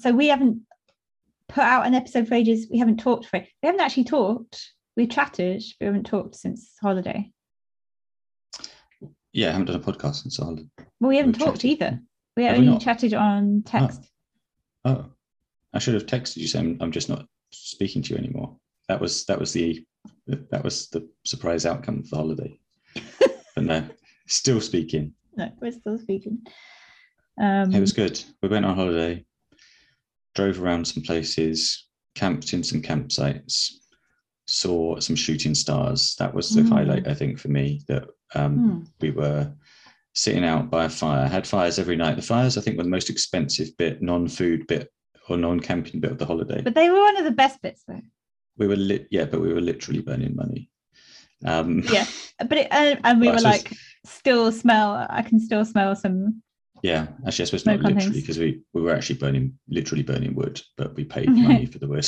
so we haven't put out an episode for ages. We haven't talked for it. we haven't actually talked. We've chatted, we haven't talked since holiday. Yeah, I haven't done a podcast since holiday. Well, we haven't We've talked chatted. either. We Have only not? chatted on text. Oh, I should have texted you saying I'm just not speaking to you anymore. That was that was the that was the surprise outcome of the holiday. but no, still speaking. No, we're still speaking. Um, It was good. We went on holiday, drove around some places, camped in some campsites, saw some shooting stars. That was the Mm. highlight, I think, for me. That um, hmm. we were sitting out by a fire. Had fires every night. The fires, I think, were the most expensive bit, non-food bit or non-camping bit of the holiday. But they were one of the best bits, though. we were lit, yeah, but we were literally burning money. Um, Yeah, but it, uh, and we were like, still smell. I can still smell some. Yeah. Actually, I suppose not Smoke literally because we we were actually burning, literally burning wood, but we paid money for the wood.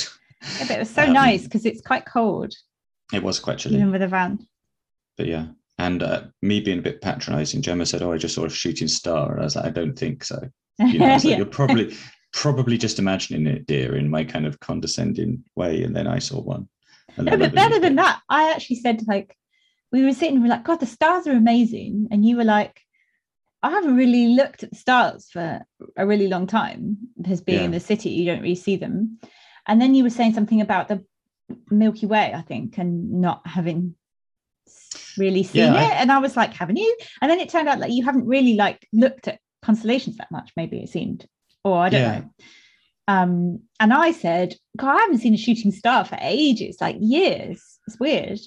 Yeah, but it was so Um, nice because it's quite cold, It was quite chilly. even with a van. but yeah and uh, me being a bit patronizing gemma said oh i just saw a shooting star and i was like i don't think so you know like, Yeah. you're probably probably just imagining it dear in my kind of condescending way and then i saw one No, but better than that, I actually said like we were sitting, we were like, God, the stars are amazing, and you were like, I haven't really looked at the stars for a really long time because being in the city, you don't really see them. And then you were saying something about the Milky Way, I think, and not having really seen Yeah, I- it. And I was like, haven't you? And then it turned out like you haven't really like looked at constellations that much, maybe it seemed, or I don't Yeah. know. Um, and I said, God, I haven't seen a shooting star for ages, like years. It's weird.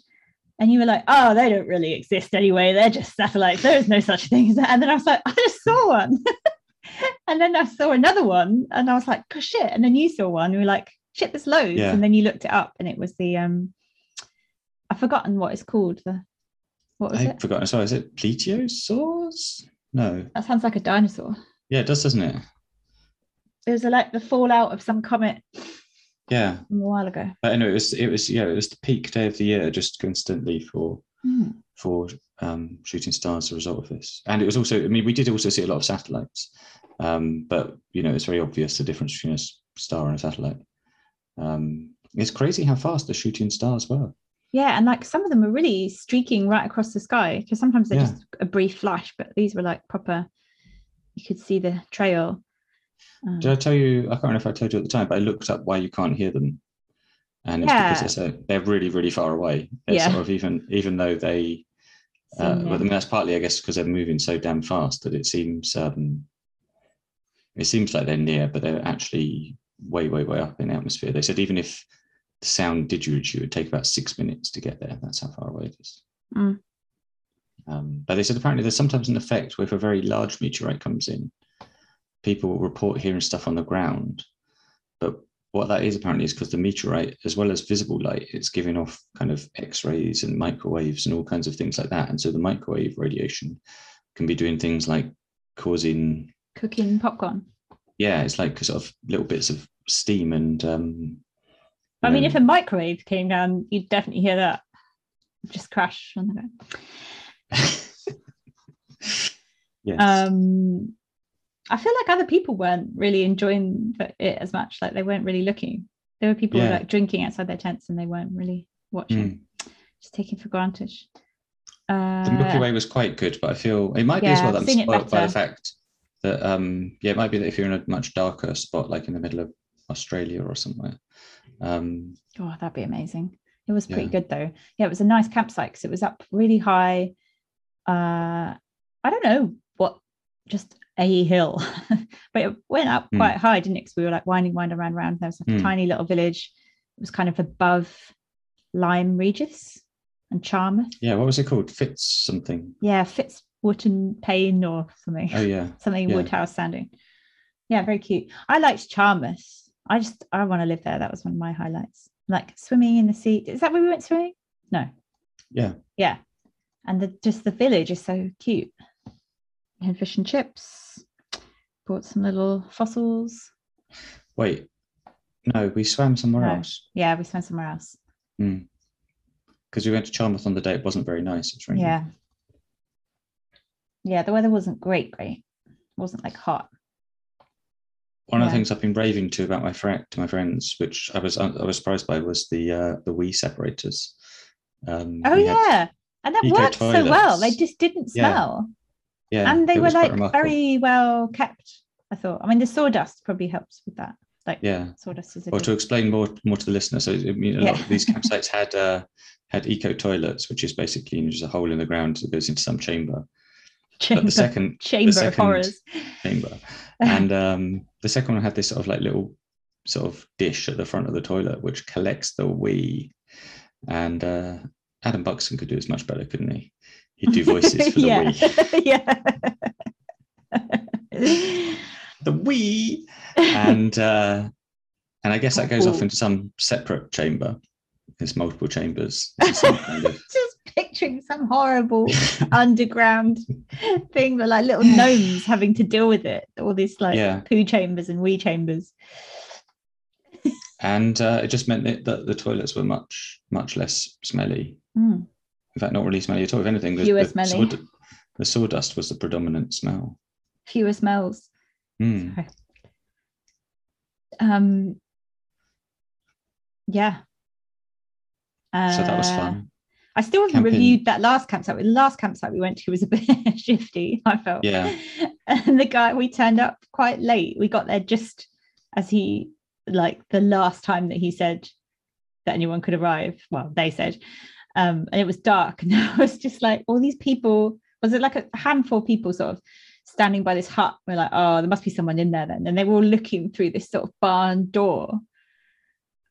And you were like, oh, they don't really exist anyway. They're just satellites. There is no such thing as that. And then I was like, I just saw one. and then I saw another one and I was like, oh, shit. And then you saw one. we were like, shit, there's loads. Yeah. And then you looked it up and it was the, um, I've forgotten what it's called. The, what was i've it? forgotten sorry is it plesiosaurs no That sounds like a dinosaur. yeah it does doesn't it It was like the fallout of some comet yeah a while ago. but anyway it was it was yeah it was the peak day of the year just constantly for Hmm. for um, shooting stars as a result of this. And it was also, I mean, we did also see a lot of satellites, um, but you know, it's very obvious the difference between a star and a satellite. Um, it's crazy how fast the shooting stars were. Yeah, and like some of them were really streaking right across the sky because sometimes they're Yeah. just a brief flash, but these were like proper. You could see the trail. Um, Did I tell you? I can't remember if I told you at the time, but I looked up why you can't hear them, and it's Yeah. because they're so they're really, really far away. They're Yeah. sort of even even though they Uh, but I mean, that's partly, I guess, because they're moving so damn fast that it seems um, it seems like they're near, but they're actually way, way, way up in the atmosphere. They said even if the sound did reach you, it would take about six minutes to get there. That's how far away it is. Mm. Um, but they said apparently there's sometimes an effect where if a very large meteorite comes in, people will report hearing stuff on the ground. But what that is apparently is because the meteorite, as well as visible light, it's giving off kind of X-rays and microwaves and all kinds of things like that. And so the microwave radiation can be doing things like causing, cooking popcorn. yeah, it's like sort of little bits of steam and. Um, I mean, if a microwave came down, you'd definitely hear that just crash on the ground. yes. Um, I feel like other people weren't really enjoying it as much. Like they weren't really looking. There were people Yeah. like drinking outside their tents and they weren't really watching, just taking for granted. Uh, the Milky Way was quite good, but I feel it might be as well that I'm spoiled by the fact that um yeah, it might be that if you're in a much darker spot, like in the middle of Australia or somewhere. Um Oh, that'd be amazing. It was pretty Yeah. good though. Yeah, it was a nice campsite because it was up really high. Uh, I don't know just a hill, but it went up Hmm. quite high, didn't it? Because we were like winding, winding around, around. There was like a Hmm. tiny little village. It was kind of above Lyme Regis and Charmouth. yeah, what was it called? Fitz something. Yeah, Fitz Fitzwooten Payne or something. Oh yeah. something yeah. Woodhouse sounding. Yeah, very cute. I liked Charmouth. I just I want to live there. That was one of my highlights. Like swimming in the sea. Is that where we went swimming? No. Yeah. Yeah. And the just the village is so cute. We had fish and chips. Bought some little fossils. Wait. No, we swam somewhere No. else. Yeah, we swam somewhere else. Because we went to Charmouth on the day it wasn't very nice. It's raining. Yeah. Yeah, the weather wasn't great, great. It wasn't like hot. one of the things I've been raving to about my friend to my friends, which I was I was surprised by, was the uh, the wee separators. Um, Oh we yeah, and that worked so well. They just didn't Yeah. smell, yeah, and they were like very well kept. I thought. I mean, the sawdust probably helps with that. Like yeah. sawdust is a Or to explain more more to the listener, so I mean, a lot of these campsites had uh, had eco toilets, which is basically just a hole in the ground that goes into some chamber. chamber, But the second chamber the of second horrors. chamber, and um, the second one had this sort of like little sort of dish at the front of the toilet, which collects the wee. And uh, Adam Buxton could do this much better, couldn't he? He'd do voices for the yeah. wee. yeah. The wee. and uh, and I guess that goes off into some separate chamber. There's multiple chambers. Kind of Just picturing some horrible underground thing, but like little gnomes having to deal with it. All these like Yeah. poo chambers and wee chambers. and uh, it just meant that, that the toilets were much much less smelly. Mm. In fact, not really smelly at all. If anything, the, the, sawd- the sawdust was the predominant smell. Fewer smells. Mm. Sorry. Um. Yeah. So that was Uh, fun. I still haven't Camping. reviewed that last campsite. The last campsite we went to was a bit shifty, I felt. Yeah. And the guy, we turned up quite late. We got there just as he, like, the last time that he said that anyone could arrive. Well, they said. Um, and it was dark. And I was just like, all these people, was it like a handful of people sort of standing by this hut? We're like, oh, there must be someone in there then. And they were all looking through this sort of barn door.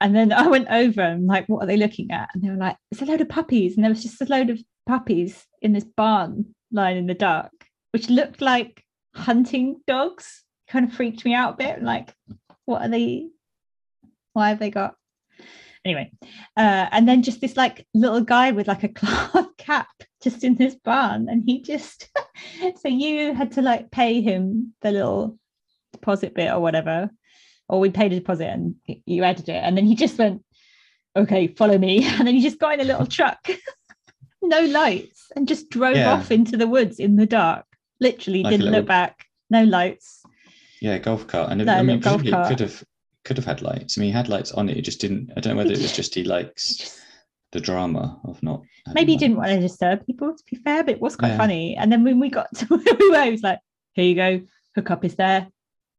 And then I went over and like, what are they looking at? And they were like, it's a load of puppies. And there was just a load of puppies in this barn lying in the dark, which looked like hunting dogs. Kind of freaked me out a bit. Like, what are they? Why have they got? Anyway, uh, and then just this like little guy with like a cloth cap just in this barn, and he just so you had to like pay him the little deposit bit or whatever, or we paid a deposit and you added it, and then he just went, okay, follow me, and then he just got in a little truck, no lights, and just drove Yeah. off into the woods in the dark. Literally Like didn't little- look back, no lights. Yeah, golf cart. And it, No, I mean, golf presumably it cart. could have could have had lights. I mean, he had lights on it. It just didn't. I don't know whether it was just he likes the drama of not. maybe he didn't want to disturb people, to be fair, but it was quite Yeah. funny. And then when we got to where we were, he was like, here you go, hookup is there.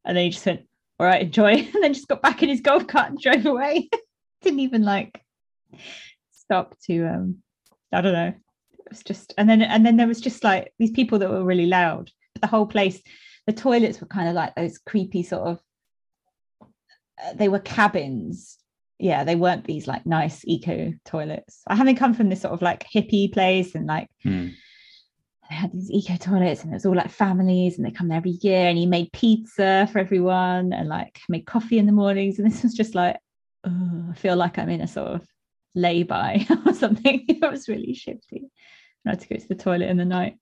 And then he just went, all right, enjoy. And then just got back in his golf cart and drove away. didn't even like stop to um I don't know. It was just and then and then there was just like these people that were really loud. But the whole place, the toilets were kind of like those creepy sort of they were cabins yeah, they weren't these like nice eco toilets. I having come from this sort of like hippie place and like Hmm. they had these eco toilets and it was all like families and they come there every year and he made pizza for everyone and like made coffee in the mornings. And this was just like, oh, I feel like I'm in a sort of lay-by or something. it was really shifty. I had to go to the toilet in the night.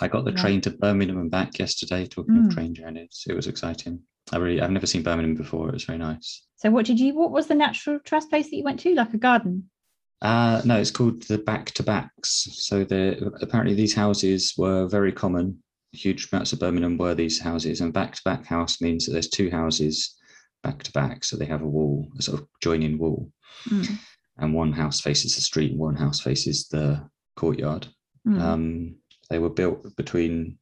I got the Yeah. train to Birmingham and back yesterday. Talking Mm. of train journeys, it was exciting. I really, I've never seen Birmingham before. It was very nice. So what did you what was the national trust place that you went to? Like a garden? Uh, no, it's called the back to backs. So the apparently these houses were very common. Huge amounts of Birmingham were these houses, and back to back house means that there's two houses back to back, so they have a wall, a sort of joining wall, Mm, and one house faces the street, and one house faces the courtyard. mm. Um, they were built between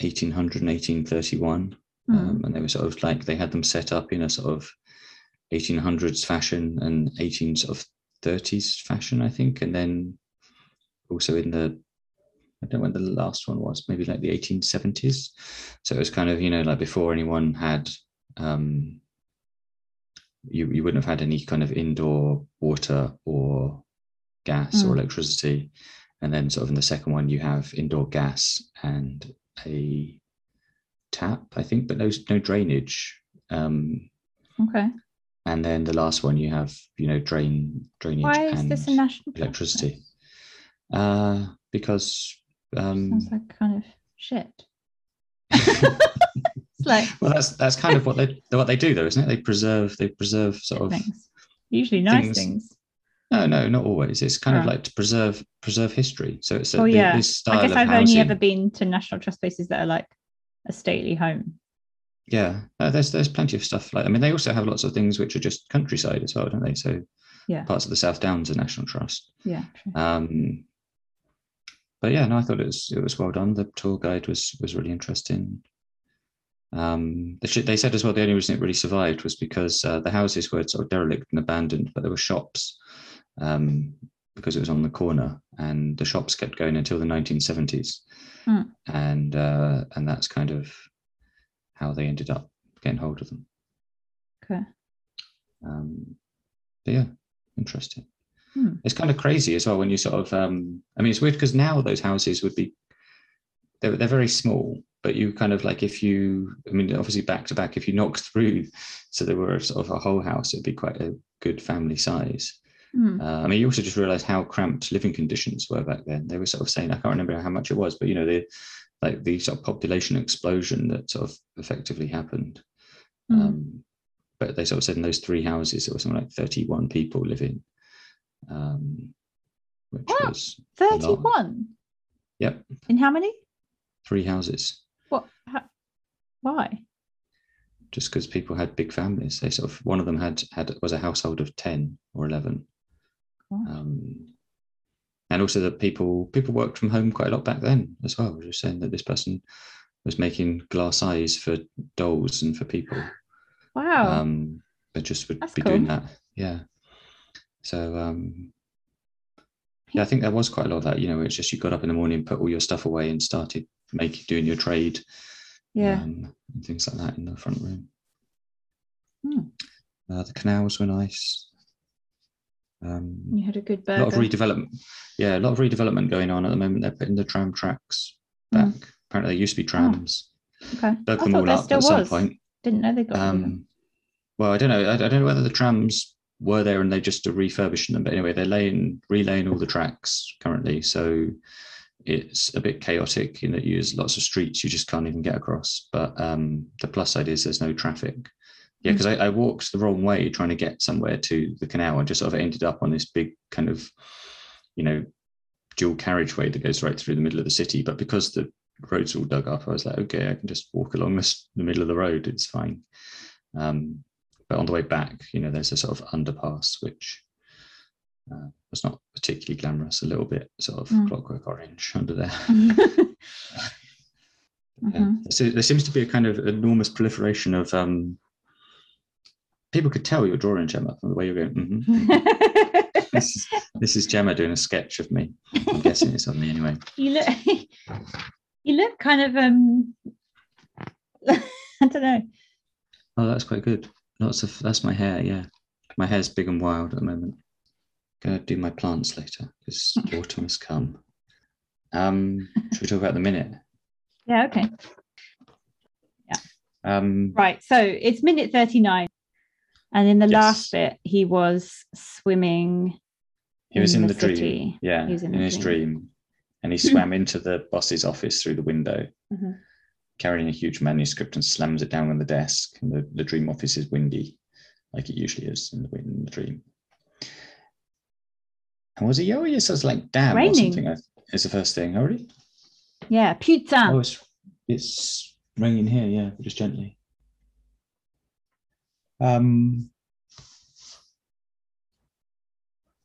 1800 and 1831, mm. um, and they were sort of like they had them set up in a sort of 1800s fashion and 18 sort of 30s fashion, I think, and then also in the I don't know when the last one was, maybe like the 1870s. So it was kind of you know like before anyone had. Um, you, you wouldn't have had any kind of indoor water or gas or Mm. electricity and then sort of in the second one you have indoor gas and a tap i think but no no drainage um okay. and then the last one you have you know drain drainage Why is and this a national electricity uh because um Sounds like kind of shit. it's like well that's that's kind of what they what they do though isn't it they preserve they preserve sort of things. Usually nice things. things. no no not always it's kind of like to preserve preserve history so it's a, Oh yeah. this style I guess I've housing only ever been to national trust places that are like a stately home. yeah, uh, there's there's plenty of stuff like. I mean, they also have lots of things which are just countryside as well, don't they? So Yeah. parts of the South Downs are National Trust. Yeah. true. Um, but yeah, no, I thought it was it was well done. The tour guide was was really interesting. Um, they, should, they said as well the only reason it really survived was because uh, the houses were sort of derelict and abandoned, but there were shops um, because it was on the corner, and the shops kept going until the 1970s, Hmm. and uh, and that's kind of how they ended up getting hold of them. Okay. Um, but yeah, interesting. Hmm. It's kind of crazy as well when you sort of. Um, I mean, it's weird because now those houses would be. They're they're very small, but you kind of like if you. I mean, obviously back to back. If you knocked through, so they were sort of a whole house, it'd be quite a good family size. Hmm. Uh, I mean, you also just realise how cramped living conditions were back then. They were sort of saying, I can't remember how much it was, but you know, the like the sort of population explosion that sort of effectively happened. Mm. Um, but they sort of said in those three houses there was something like 31 people living, um, which Wow. was 31. Yep, In how many? three houses. What? How, why? Just because people had big families, they sort of one of them had had was a household of 10 or 11. Um, and also that people people worked from home quite a lot back then as well. We were saying that this person was making glass eyes for dolls and for people. Wow. Um, but just would That's be doing that. Yeah. So um, yeah, I think there was quite a lot of that. You know, it's just you got up in the morning, put all your stuff away, and started making doing your trade. yeah. um, and things like that in the front room. Hmm. Uh, the canals were nice. Um, you had a good a lot of redevelopment. Yeah, a lot of redevelopment going on at the moment. They're putting the tram tracks Hmm. back. Apparently, there used to be trams. okay. I them all up at some point. Didn't know they got of them. Um, well, I don't know. I, I don't know whether the trams were there and they just are refurbishing them. But anyway, they're laying, relaying all the tracks currently. So it's a bit chaotic in that you use lots of streets you just can't even get across. But um, the plus side is there's no traffic. Yeah, because I, I walked the wrong way trying to get somewhere to the canal I just sort of ended up on this big kind of, you know, dual carriageway that goes right through the middle of the city. But because the road's all dug up, I was like, okay, I can just walk along this, the middle of the road. It's fine. Um, but on the way back, you know, there's a sort of underpass which uh, was not particularly glamorous. A little bit sort of Mm. clockwork orange under there. Mhm. Yeah. So there seems to be a kind of enormous proliferation of. Um, people could tell you're drawing Gemma from the way you're going. "Mhm." Mhm. This is this is Gemma doing a sketch of me. I'm guessing it's on me anyway. you look you look kind of um I don't know. Oh, that's quite good. Lots of that's my hair. Yeah, my hair's big and wild at the moment. Gonna do my plants later because autumn has come. Um, should we talk about the minute? Yeah, okay. Yeah. Um, Right. So it's minute 39. And in the Yes. last bit, he was swimming. he was in in the the, dream. Yeah, He was in in, his dream. dream, and he swam into the boss's office through the window. Mhm. carrying a huge manuscript and slams it down on the desk. And the, the dream office is windy, like it usually is in the, in the dream. And was it yo? It says like damn or something. I- Is the first thing already? Yeah, pizza. Oh, it's it's raining here. Yeah, just gently. Um.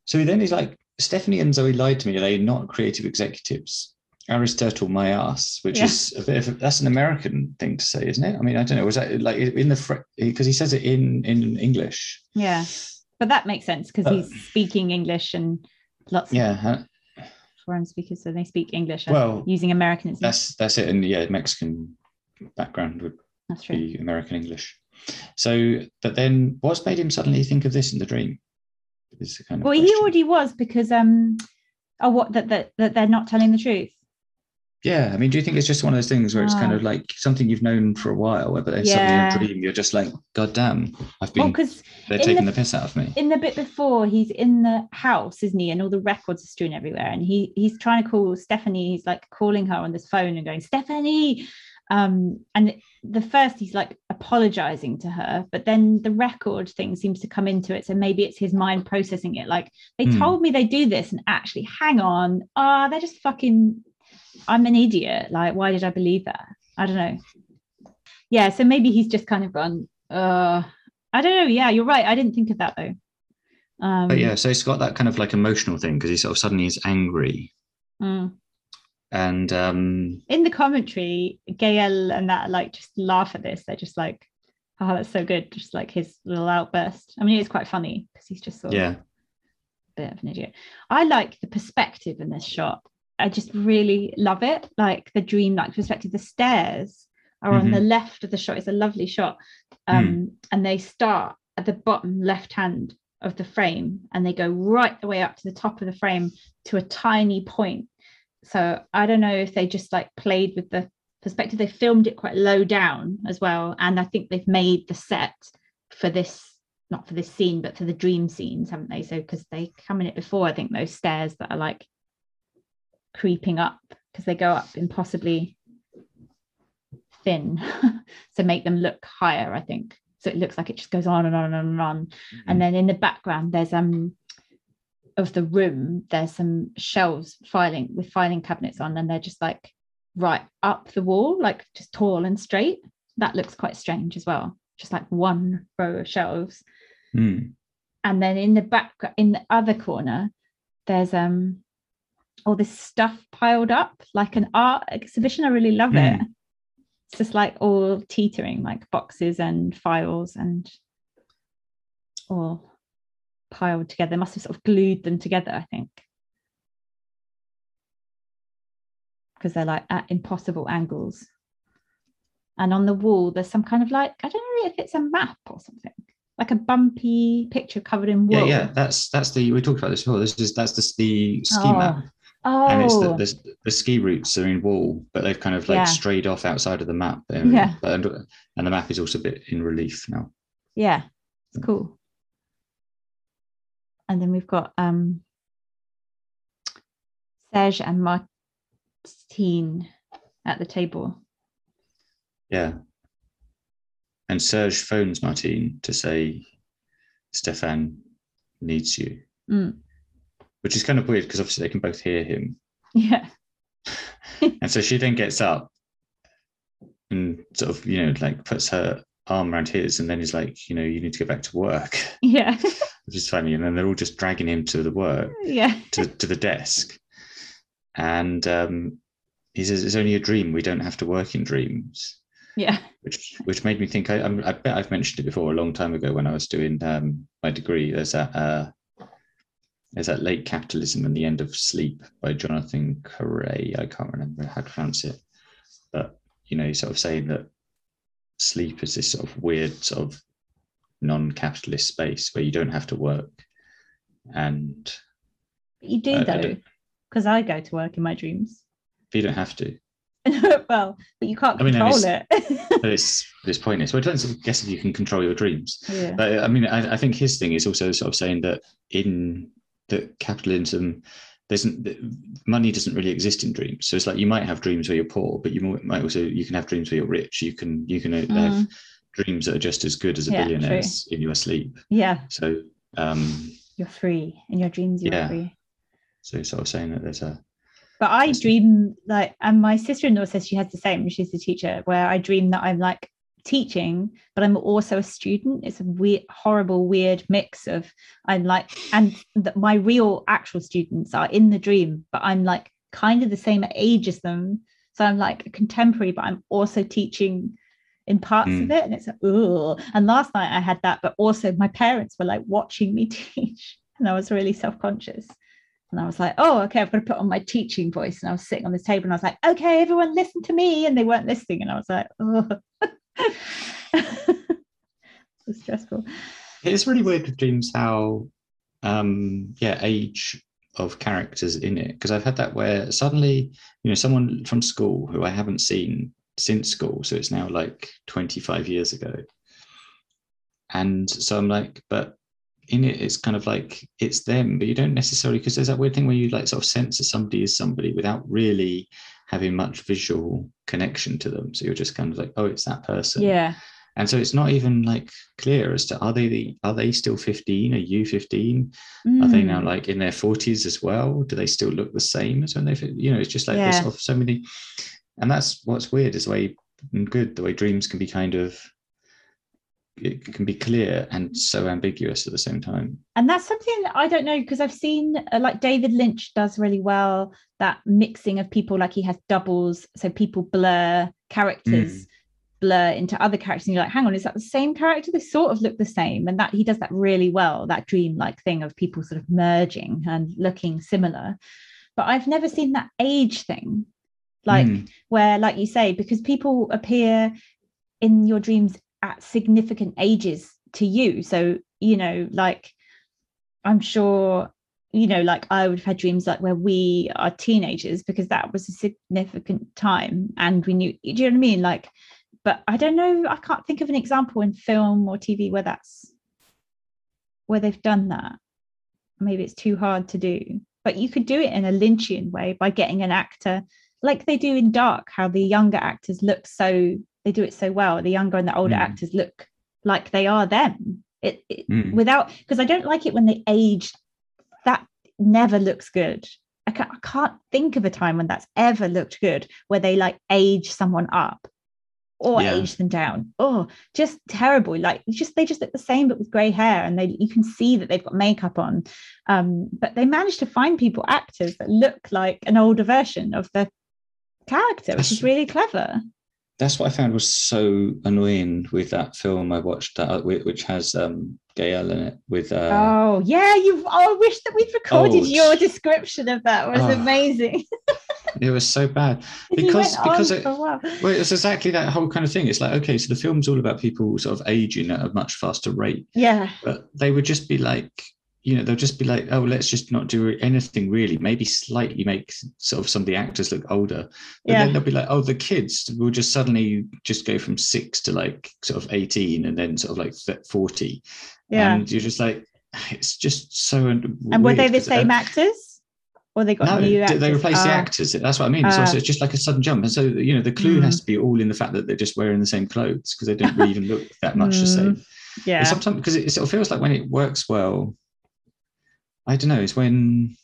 So then he's like, Stephanie and Zoe lied to me. Are they not creative executives? Aristotle, my ass, which Yeah. is a bit of a, that's an American thing to say, isn't it? I mean, I don't know. Was that like in the because he says it in in English? Yeah. But that makes sense because Uh, he's speaking English and lots of Yeah, huh? foreign speakers, so they speak English Well, using Americanism. that's that's it. And yeah, Mexican background would That's true. be American English. So, but then what's made him suddenly think of this in the dream? Is the kind of Well, he already was because um oh what that that, that they're not telling the truth. Yeah, I mean, do you think it's just one of those things where it's kind Ah. of like something you've known for a while, but then Yeah. suddenly in a dream you're just like, God damn, I've been because they're taking the- the, piss out of me. in the bit before he's in the house isn't he and all the records are strewn everywhere and he he's trying to call stephanie he's like calling her on this phone and going stephanie um and the first he's like apologizing to her but then the record thing seems to come into it so maybe it's his mind processing it like they Hmm. told me they do this and actually hang on ah they're just fucking i'm an idiot like why did i believe that i don't know yeah, so maybe he's just kind of gone, uh, I don't know. Yeah, you're right. I didn't think of that though. Um, But yeah, so it's got that kind of like emotional thing because he sort of suddenly is angry. mm. And um, In the commentary, Gael and that like just laugh at this. They're just like, oh, that's so good. Just like his little outburst. I mean, it's quite funny because he's just sort of yeah, a bit of an idiot. I like the perspective in this shot. I just really love it. Like the dream-like perspective. The stairs are on the left of the shot. It's a lovely shot. Um, And they start at the bottom left hand of the frame and they go right the way up to the top of the frame to a tiny point. So I don't know if they just like played with the perspective. They filmed it quite low down as well. And I think they've made the set for this not for this scene, but for the dream scenes, haven't they? So because they come in it before, I think those stairs that are like creeping up because they go up impossibly thin to make them look higher, I think. So it looks like it just goes on and on and on. And then in the background, there's um of the room, there's some shelves filing with filing cabinets on, and they're just like right up the wall, like just tall and straight. That looks quite strange as well. Just like one row of shelves Mm. and then in the back in the other corner there's um all this stuff piled up like an art exhibition i really love it Mm. it's just like all teetering like boxes and files and all piled together they must have sort of glued them together i think because they're like at impossible angles and on the wall there's some kind of like i don't know if it's a map or something like a bumpy picture covered in wool yeah. Yeah, that's that's the we talked about this before. This is that's the, the ski Oh. map, Oh, and it's the, oh. the the ski routes are in wall, but they've kind of like Yeah. strayed off outside of the map. Yeah. and, and the map is also a bit in relief now. yeah, it's cool. And then we've got um Serge and Martine at the table. Yeah. And Serge phones Martine to say Stéphane needs you, Mm, which is kind of weird because obviously they can both hear him. yeah, And so she then gets up and sort of, you know, like puts her arm around his and then he's like, you know, you need to go back to work, yeah, which is funny. And then they're all just dragging him to the work, yeah, to, to the desk. And um, he says, it's only a dream. We don't have to work in dreams. yeah, which which made me think. I, I'm- I bet I've mentioned it before a long time ago when I was doing um, my degree. There's that uh, there's that late capitalism and the end of sleep by Jonathan Correa. I can't remember how to pronounce it, but you know, he's sort of saying that sleep is this sort of weird sort of non-capitalist space where you don't have to work, and But you do I- I though, don't- because I go to work in my dreams. But you don't have to. well, but you can't I mean, control it. But it's it's pointless. Well, it depends. I guess if you can control your dreams. yeah. But I mean, I, I think his thing is also sort of saying that in that capitalism, there's money doesn't really exist in dreams. So it's like you might have dreams where you're poor, but you might- also you can have dreams where you're rich. You can you can uh, have Mm, dreams that are just as good as a Yeah, billionaire's in your sleep. yeah, So um, you're free in your dreams. You're Yeah. free. so sort of saying that there's a But I dream like, and my sister in law says she has the same. She's a teacher where I dream that I'm like teaching, but I'm also a student. It's a weird, horrible, weird mix of I'm like, and that my real actual students are in the dream, but I'm like kind of the same age as them. So I'm like a contemporary, but I'm also teaching in parts of Mm. it. And it's like, oh. And last night I had that, but also my parents were like watching me teach. And I was really self-conscious. And I was like, oh, okay, I've got to put on my teaching voice. And I was sitting on this table and I was like, okay, everyone listen to me. And they weren't listening. And I was like, oh. it's stressful. It's really weird with dreams how, um, yeah, age of characters in it. Because I've had that where suddenly, you know, someone from school who I haven't seen since school, so it's now like 25 years ago. And so I'm like, but in it, it's kind of like it's them, but you don't necessarily, because there's that weird thing where you like sort of sense that somebody is somebody without really having much visual connection to them. So you're just kind of like, oh, it's that person Yeah. and so it's not even like clear as to are they the are they still 15 are you 15 are they now Mm. like in their 40s as well do they still look the same as when they you know it's just like Yeah. there's sort of so many and that's what's weird is the way good. The way dreams can be kind of it can be clear and so ambiguous at the same time. And that's something I don't know because I've seen uh, like David Lynch does really well that mixing of people, like he has doubles, so people blur characters. Mm. blur into other characters and you're like hang on is that the same character they sort of look the same and that he does that really well that dream like thing of people sort of merging and looking similar but i've never seen that age thing like Mm. where like you say because people appear in your dreams at significant ages to you. So you know like i'm sure you know like i would have had dreams like where we are teenagers because that was a significant time and we knew do you know what i mean? Like but i don't know i can't think of an example in film or tv where that's where they've done that. Maybe it's too hard to do but you could do it in a lynchian way by getting an actor like they do in dark how the younger actors look so they do it so well the younger and the older Mm. actors look like they are them it, it Mm. without because i don't like it when they age that never looks good I can't, I can't think of a time when that's ever looked good where they like age someone up or Yeah. age them down oh just terrible like just they just look the same but with gray hair and they you can see that they've got makeup on um but they managed to find people actors that look like an older version of the character which is really clever That's what I found was so annoying with that film I watched, uh, which has um, Gael in it. With uh, oh yeah you oh, i wish that we'd recorded Old. your description of that it was Oh. amazing it was so bad. Because- because it- for a while. Well, it's exactly that whole kind of thing. It's like okay, so the film's all about people sort of aging at a much faster rate, yeah but they would just be like, you know, they'll just be like, oh, let's just not do anything really. Maybe slightly make sort of some of the actors look older, but Yeah. then they'll be like, oh, the kids will just suddenly just go from six to like sort of eighteen, and then sort of like th- forty, yeah and you're just like, it's just so. and were they the same actors or they got No, new actors they replace the Ah, actors. That's what I mean. So Ah. it's it's just like a sudden jump, and so you know the clue Mm. has to be all in the fact that they're just wearing the same clothes because they don't really even look that much the same. Mm, yeah And sometimes because it sort of feels like when it works well, I don't know. It's when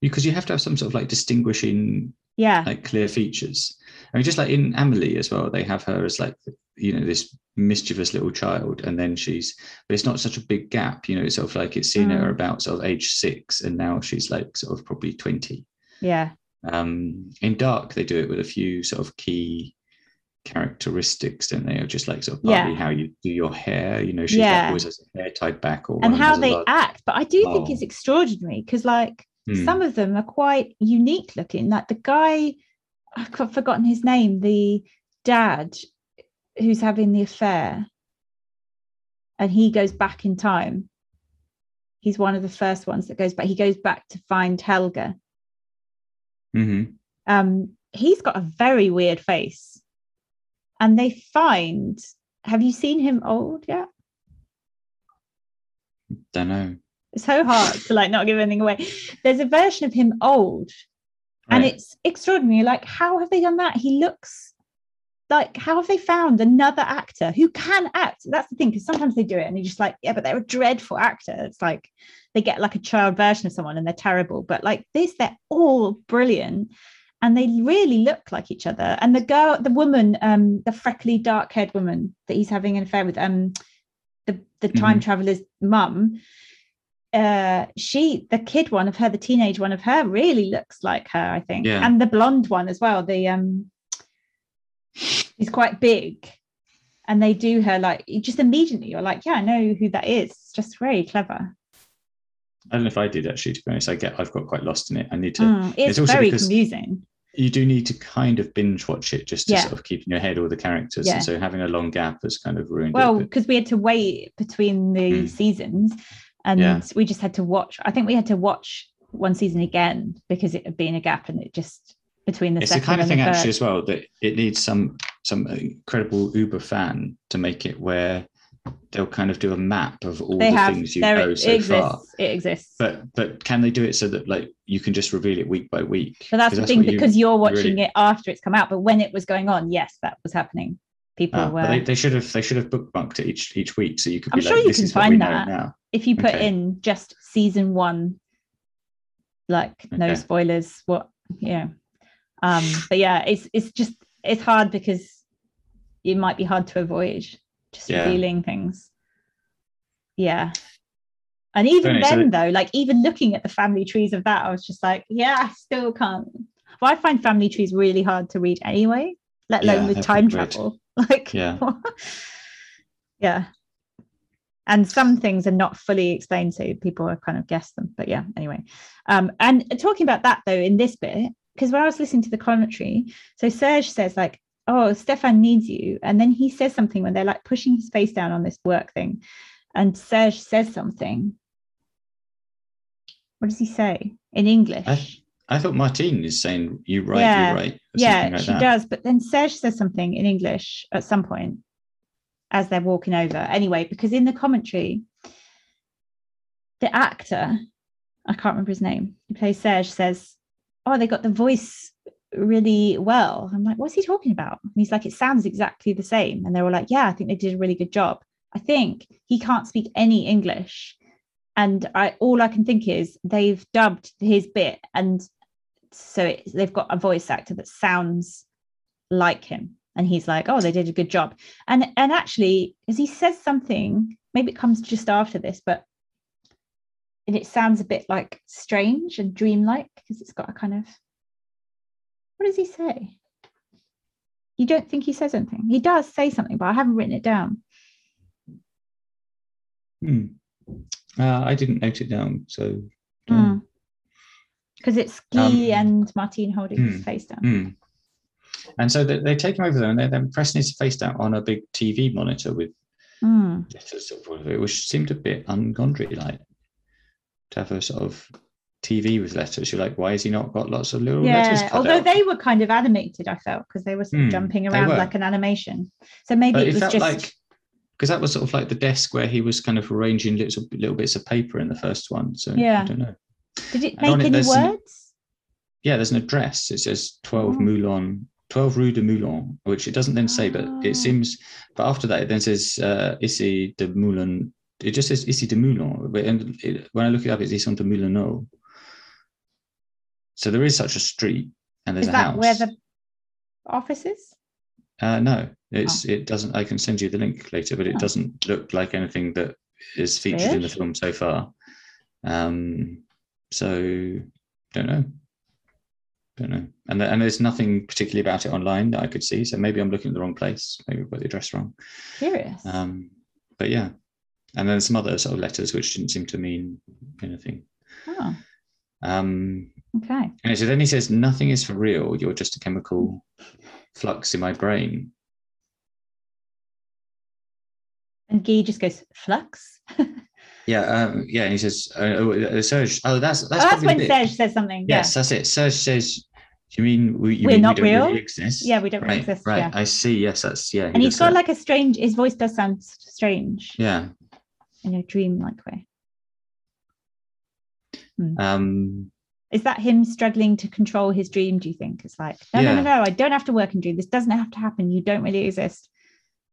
because you have to have some sort of like distinguishing yeah like clear features. I mean, just like in Amelie as well, they have her as like you know this mischievous little child, and then she's but it's not such a big gap. You know, it's sort of like it's seen her Mm. about sort of age six, and now she's like sort of probably twenty. yeah Um, in Dark, they do it with a few sort of key characteristics, don't they? Of just like sort of partly Yeah. how you do your hair. You know, she Yeah. always has her hair tied back, or and how they act but i do think Oh. it's extraordinary because like Hmm. some of them are quite unique looking like the guy i've forgotten his name the dad who's having the affair and he goes back in time he's one of the first ones that goes back he goes back to find helga Mhm. um he's got a very weird face and they find have you seen him old yet? Don't know. it's so hard to like not give anything away. There's a version of him old and it's extraordinary. Like how have they done that? He looks like how have they found another actor who can act? That's the thing because sometimes they do it and you're just like yeah but they're a dreadful actor. It's like they get like a child version of someone and they're terrible but like this they're all brilliant and they really look like each other and the girl the woman um the freckly dark haired woman that he's having an affair with um the the time Mhm. traveler's mum uh she the kid one of her the teenage one of her really looks like her i think Yeah. and the blonde one as well the um she's quite big and they do her like just immediately you're like yeah i know who that is it's just very clever I don't know if I did actually. To be honest, I get I've got quite lost in it. I need to. Mm, it's, it's also very because- confusing You do need to kind of binge watch it just to Yeah. sort of keep in your head all the characters. Yeah. And so having a long gap has kind of ruined well because we had to wait between the Mm. seasons and Yeah. we just had to watch i think we had to watch one season again because it had been a gap and it just between the it's the kind of thing actually as well that it needs some some incredible uber fan to make it where they'll kind of do a map of all they the have things you know it so exists far it exists but but can they do it so that like you can just reveal it week by week but that's the thing you- because you're you watching really- it after it's come out but when it was going on yes that was happening people Ah, were they, they should have they should have bookmarked it each each week so you could be I'm like sure you this can is what we find that. if you put Okay. in just season one like no Okay. spoilers what yeah um but yeah it's it's just it's hard because it might be hard to avoid just Yeah. revealing things. Yeah. And even so then, it- though, like even looking at the family trees of that, I was just like, yeah, I still can't. Well, I find family trees really hard to read anyway, let alone Yeah, with time travel. Like, Yeah. yeah. And some things are not fully explained, so people are kind of guess them. But yeah, anyway. Um, and talking about that though, in this bit, because when I was listening to the commentary, so Serge says like, "Oh, Stéphane needs you," and then he says something when they're like pushing his face down on this work thing, and Serge says something. What does he say in English? I, I thought Martine is saying you right, Yeah. you right. yeah, like she that. does. But then Serge says something in English at some point as they're walking over. Anyway, because in the commentary, the actor, I can't remember his name, who plays Serge, says, Oh, they got the voice really well. I'm like, What's he talking about? And he's like, It sounds exactly the same. And they were like, Yeah, I think they did a really good job. I think he can't speak any English. And I all I can think is they've dubbed his bit and so it, they've got a voice actor that sounds like him and he's like oh they did a good job and and actually as he says something maybe it comes just after this but and it sounds a bit like strange and dreamlike because it's got a kind of what does he say you don't think he says anything he does say something but i haven't written it down Hmm. Uh, I didn't note it down, so. because it's Guy Um, and Martine holding his hmm, face down Hmm. And so they, they take him over there and they're then pressing his face down on a big TV monitor with Hmm. letters it, which seemed a bit ungondry like to have a sort of TV with letters. You're like, why has he not got lots of little letters? yeah cut although out? they were kind of animated i felt because they were sort of Hmm, jumping around like an animation so maybe But it it was just like because that was sort of like the desk where he was kind of arranging little little bits of paper in the first one. So Yeah. I don't know. did it and make any some- words Yeah, there's an address. It says 12 Oh. Moulin, 12 Rue de Moulin, which it doesn't then say, but it seems. But after that, it then says uh, Ici de Moulin. It just says Issy de Moulin. But and it, when I look it up, it's Ici de Moulineau. So there is such a street, and there's is a that house. where the office is Uh, no, it's it doesn't. I can send you the link later, but it Oh. doesn't look like anything that is featured in the film so far. Um, so don't know, don't know, and th- and there's nothing particularly about it online that I could see. So maybe I'm looking at the wrong place. Maybe I've got the address wrong. curious Um, but yeah, and then some other sort of letters which didn't seem to mean anything. oh Um, okay and so then he says, "Nothing is for real. You're just a chemical flux in my brain." and Guy just goes flux Yeah, um, yeah, and he says, uh, oh, uh, Serge. Oh, that's that's, oh, that's when. Serge says something Yes, that's it. Serge says, do "You mean we, you We're mean not we don't real? really exist?" Yeah, we don't really right, exist, Right, yeah. I see. Yes, that's yeah. he and he's got that. like a strange his voice does sound strange yeah. in a dream like way Um, is that him struggling to control his dream do you think it's like no no Yeah. no no i don't have to work and dream this doesn't have to happen you don't really exist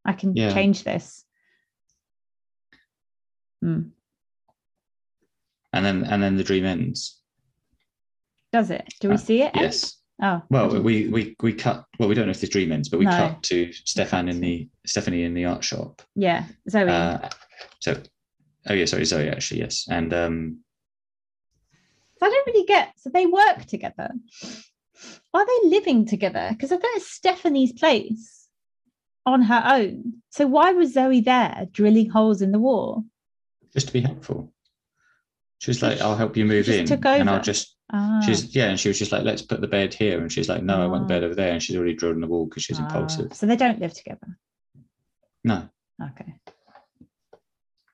i can Yeah. change this Hmm. and then and then the dream ends. does it do we Uh, see it end? Yes. oh Well, we we we cut. Well, we don't know if the dream ends, but we No. cut to Stéphane in the Stephanie in the art shop. yeah zoe Uh, so, oh yeah, sorry, Zoe. Actually, yes, and um, So I don't really get. So they work together. Are they living together? Because I thought it's Stephanie's place on her own. So why was Zoe there drilling holes in the wall? just to be helpful. She was like, "I'll help you move in," took and I'll just Ah, She's yeah, and she was just like, let's put the bed here, and she's like, no, I want the Ah. bed over there, and she's already drilled in the wall because she's ah. impulsive. So they don't live together. No, Okay.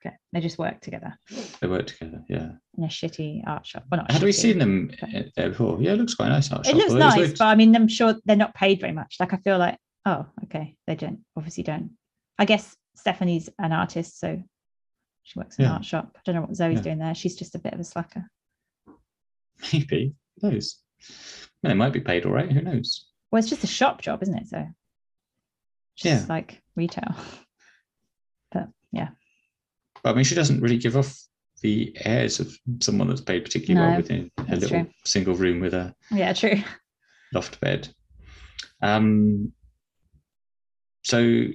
Okay. They just work together they work together. Yeah. in a shitty art shop. Well, not Had we seen them Okay. uh, there before? Yeah, it looks quite nice. art It shop, looks nice, but I mean, I'm sure they're not paid very much. Like I feel like, oh, okay, they don't obviously don't. I guess Stephanie's an artist, so she works in an art shop. I don't know what Zoe's Yeah. doing there. She's just a bit of a slacker. maybe who knows. Well, they might be paid all right. Who knows? Well, it's just a shop job, isn't it? So Yeah. just like retail. But yeah, But I mean, she doesn't really give off the airs of someone that's paid particularly well within a little true. single room with a yeah, true. loft bed. Um, so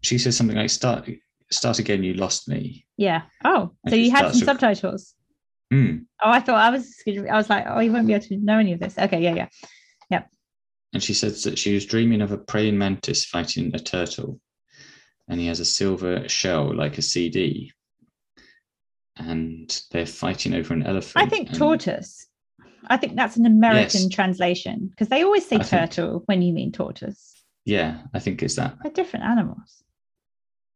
she says something like start start again you lost me Yeah. Oh, And so you had some subtitles. Hmm. Oh, I thought I was. I was like, oh, you won't be able to know any of this. Okay, yeah, yeah. Yep. And she says that she was dreaming of a praying mantis fighting a turtle and he has a silver shell like a cd and they're fighting over an elephant I think and- tortoise. I think that's an American Yes. translation because they always say I think- turtle when you mean tortoise. yeah i think it's that They're different animals.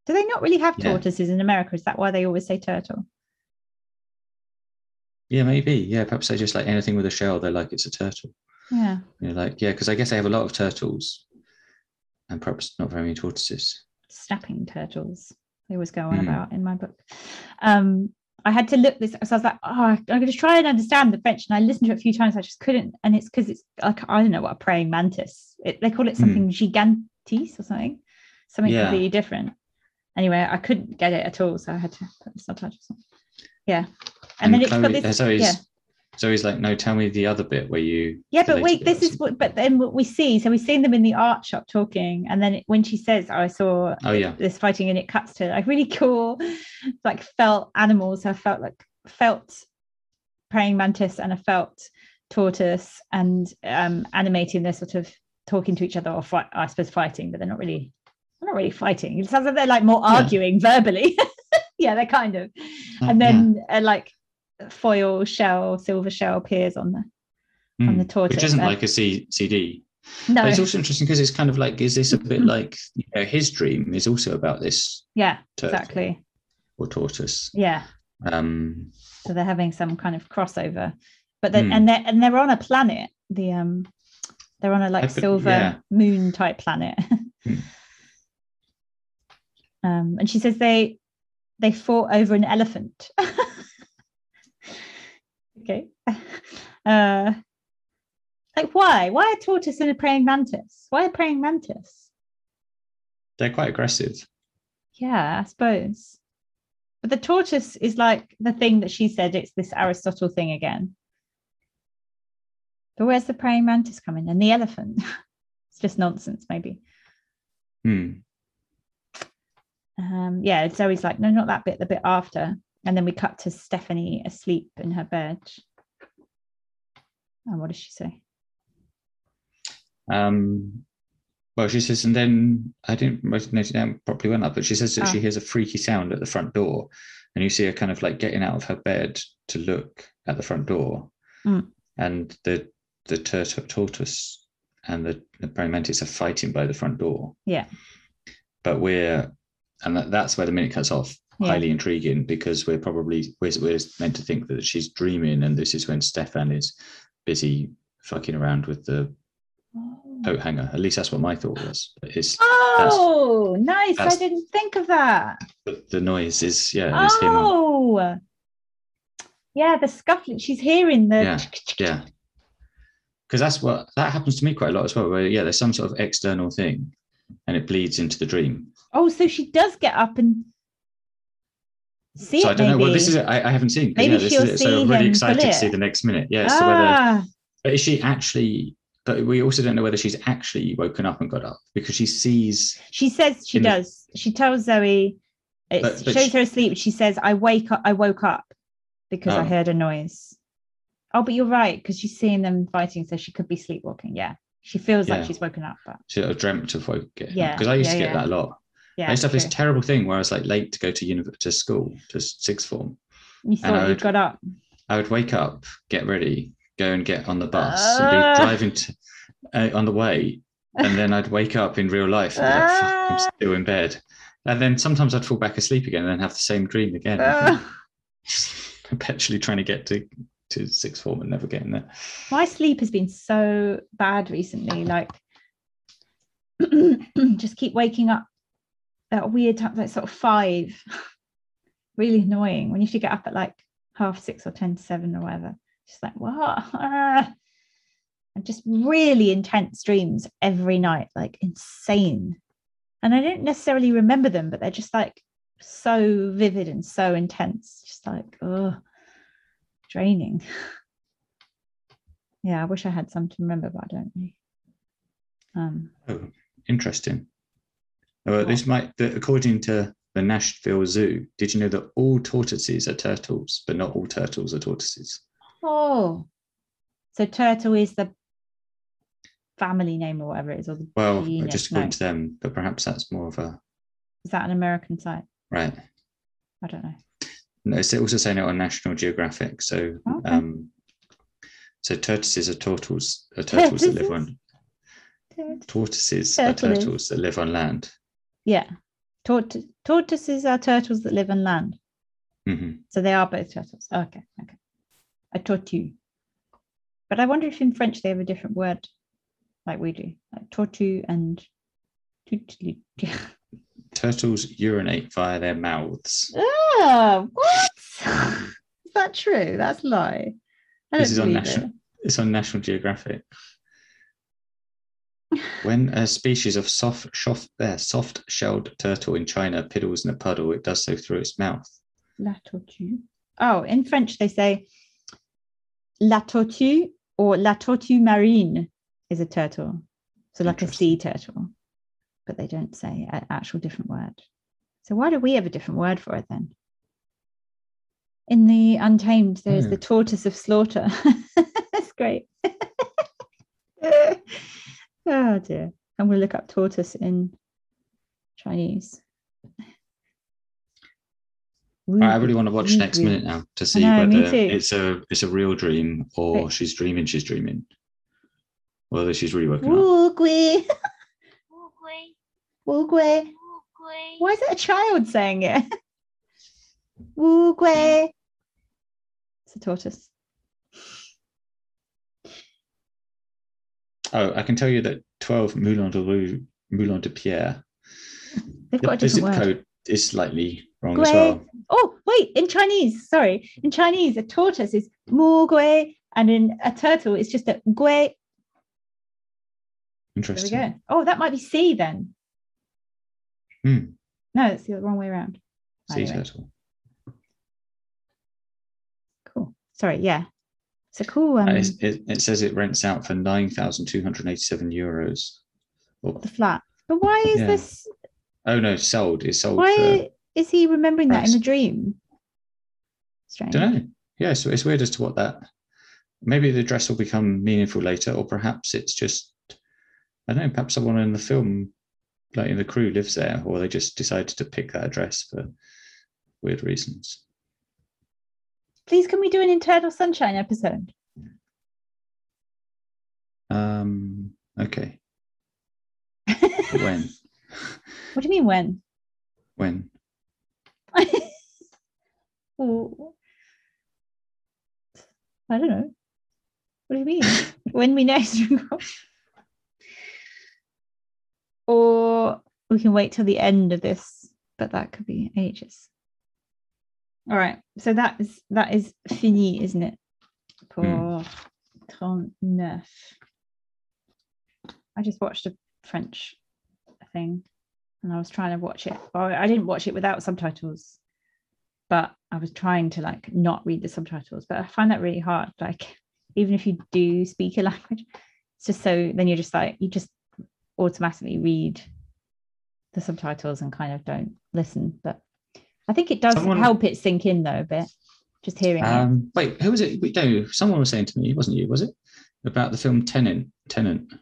Do they not really have Yeah. tortoises in America? Is that why they always say turtle? yeah maybe yeah perhaps they just like anything with a shell they're like it's a turtle Yeah. you're like yeah because i guess they have a lot of turtles and perhaps not very many tortoises snapping turtles they always go on Hmm. about in my book um i had to look this so i was like oh i'm going to try and understand the french and i listened to it a few times i just couldn't and it's because it's like i don't know what a praying mantis it, they call it something gigantis or something something Hmm. Yeah. completely different anyway i couldn't get it at all so i had to put the subtitles on yeah and, then it's got Chloe- this so he's yeah so he's like no tell me the other bit where you Yeah, but wait, this is what, but then what we see. So we've seen them in the art shop talking, and then it, when she says, oh, "I saw oh yeah this fighting," and it cuts to like really cool, like felt animals. I felt like felt praying mantis and a felt tortoise, and um, animating. They're sort of talking to each other, or fight, I suppose fighting, but they're not really, they're not really fighting. It sounds like they're like more Yeah. arguing verbally. yeah, they're kind of. And Yeah. then uh, like foil shell, silver shell appears on the on the Mm. tortoise which isn't there. like a C- cd no. But it's also interesting because it's kind of like, is this a bit like you know, his dream is also about this yeah, turtle exactly. or tortoise? Yeah. Um, So they're having some kind of crossover, but then Hmm. and they're and they're on a planet. The um, they're on a like silver yeah. moon type planet. Hmm. um, and she says they they fought over an elephant. okay. Uh, like why? Why a tortoise and a praying mantis? Why a praying mantis? they're quite aggressive. Yeah, I suppose. But the tortoise is like the thing that she said it's this Aristotle thing again. But where's the praying mantis coming? And the elephant? it's just nonsense, maybe. Hmm. Um, yeah, Zoe's like, no, not that bit, the bit after. And then we cut to Stéphanie asleep in her bed. And what does she say? Um, well, she says, and then I didn't note it down properly when up, but she says that she Ah. hears a freaky sound at the front door, and you see her kind of like getting out of her bed to look at the front door, Mm. and the the turtle tortoise and the, the praying are fighting by the front door. Yeah. But we're, and that, that's where the minute cuts off. Yeah. Highly intriguing because we're probably we're, we're meant to think that she's dreaming, and this is when Stéphane is busy fucking around with the oh. coat hanger. At least that's what my thought was. It's Oh, nice. I didn't think of that. the, the noise is yeah, is him. Oh, yeah, the scuffling. She's hearing the. Yeah, Yeah, because that's what that happens to me quite a lot as well. Where yeah, there's some sort of external thing, and it bleeds into the dream. Oh, so she does get up and see so. I don't know. Well, this is it. I, I haven't seen. Maybe yeah, this she'll is it. So I'm really excited to see the next minute. Yeah. So whether ah, but is she actually? But we also don't know whether she's actually woken up and got up because she sees. she says she in the- does. She tells Zoe. It But- but shows she- her asleep. She says, "I wake up. I woke up because I Oh. heard a noise." Oh, but you're right because she's seeing them fighting, so she could be sleepwalking. Yeah, she feels like she's woken up, but She dreamt of woke. Yeah, Because I used to get yeah. that a lot. Yeah, I used to have this terrible thing where I was like late to go to uni- to school to sixth form. you and thought you would- got up. I would wake up, get ready, go and get on the bus, Ah. and be driving to, uh, on the way, and then I'd wake up in real life and like, I'm Ah. still in bed. And then sometimes I'd fall back asleep again and then have the same dream again. Ah. Perpetually trying to get to, to sixth form and never getting there. my sleep has been so bad recently like just keep waking up at a weird time like sort of five. Really annoying when you to get up at like half six or ten to seven or whatever. Just like what? And just really intense dreams every night like insane. And i don't necessarily remember them but they're just like so vivid and so intense. Just like oh draining. Yeah, I wish I had some to remember, but I don't. Um, Oh, interesting. Well, this might, the, according to the Nashville Zoo, did you know that all tortoises are turtles, but not all turtles are tortoises? Oh, so turtle is the family name or whatever it is, or the Well, genus? just No. according to them, but perhaps that's more of a Is that an American site? right. I don't know. No, it's also saying it on National Geographic. So, Okay. um, so tortoises are turtles, are turtles that live on Turt- tortoises are Turtles. turtles that live on land. Yeah. Tort- tortoises are turtles that live on land. hmm So they are both turtles. Okay. Okay. A tortue. But I wonder if in French they have a different word like we do, like tortue and. Turtles urinate via their mouths. oh, what? is that true? That's a lie. This is on National. it. It's on National Geographic. When a species of soft, soft, uh, soft-shelled turtle in China piddles in a puddle, it does so through its mouth. La tortue. Oh, in French they say la tortue or la tortue marine is a turtle. So like a sea turtle. But they don't say an actual different word. So why do we have a different word for it then? In the Untamed, there's Hmm. the tortoise of slaughter. That's great. Oh dear. I'm going to look up tortoise in Chinese. I really want to watch next minute now to see know, whether it's a it's a real dream or she's dreaming. She's dreaming. Whether she's really woken Why is it a child saying it? It's a tortoise. Oh, I can tell you that 12 Moulin de Rue, Moulin de Pierre, They've the, got a the zip different word. code is slightly wrong as well. Oh, wait, in Chinese, sorry. In Chinese, a tortoise is mu gui, and in a turtle, it's just a gui. There we Interesting. go. Oh, that might be C then. Hmm. No, it's the wrong way around. Sea Anyway. turtle. Cool. Sorry, yeah. It's a cool um Uh, it, it says it rents out for 9,287 euros. Or, the flat. But why is Yeah. this oh no, sold. It's sold why is he remembering that in a dream? Strange. don't know. Yeah, so it's weird as to what that. Maybe the dress will become meaningful later, or perhaps it's just. I don't know. Perhaps someone in the film, like in the crew, lives there, or they just decided to pick that address for weird reasons. Please can we do an Eternal Sunshine episode? Um. Okay. When? What do you mean when? When? Well, I don't know. What do you mean? when we next? Or we can wait till the end of this, but that could be ages. All right. So that is that is fini, isn't it? Pour hmm. 39. I just watched a French thing and I was trying to watch it. Well, I didn't watch it without subtitles but I was trying to like not read the subtitles, but I find that really hard. Like, even if you do speak a language, it's just so then you're just like, you just automatically read the subtitles and kind of don't listen. But I think it does Someone- help it sink in though a bit, just hearing it. Um. Wait. Who was it? Wait, no. Someone was saying to me. Wasn't you, was it? About the film Tenant. Tenant.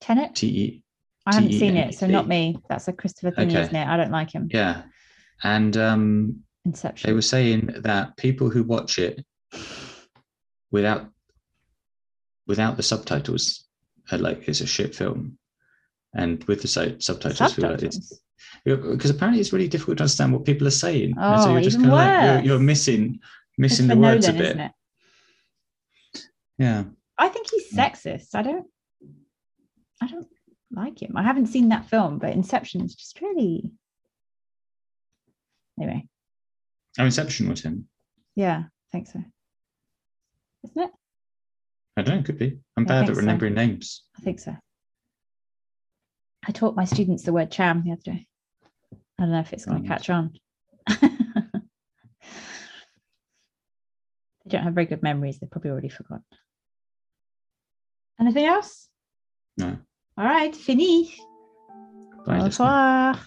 Tenant. T E. I haven't seen it, so not me. That's a Christopher thing, Okay. isn't it? I don't like him. Yeah. And um, Inception. they were saying that people who watch it without without the subtitles are like it's a shit film and with the sub- subtitles feel like it's Subtitles. Because apparently it's really difficult to understand what people are saying and Oh, even kinda like you're, you're missing missing the words Nolan, a bit yeah I think he's sexist. I don't I don't like him. I haven't seen that film, but Inception is just really anyway. oh inception was him Yeah, I think so. Isn't it? i don't know could be i'm I bad at so. remembering names I think so. I taught my students the word cham the other day. I don't know if it's going Oh, to catch on. they don't have very good memories. They've probably already forgotten. Anything else? no All right, fini. Bye, listener. Bonsoir.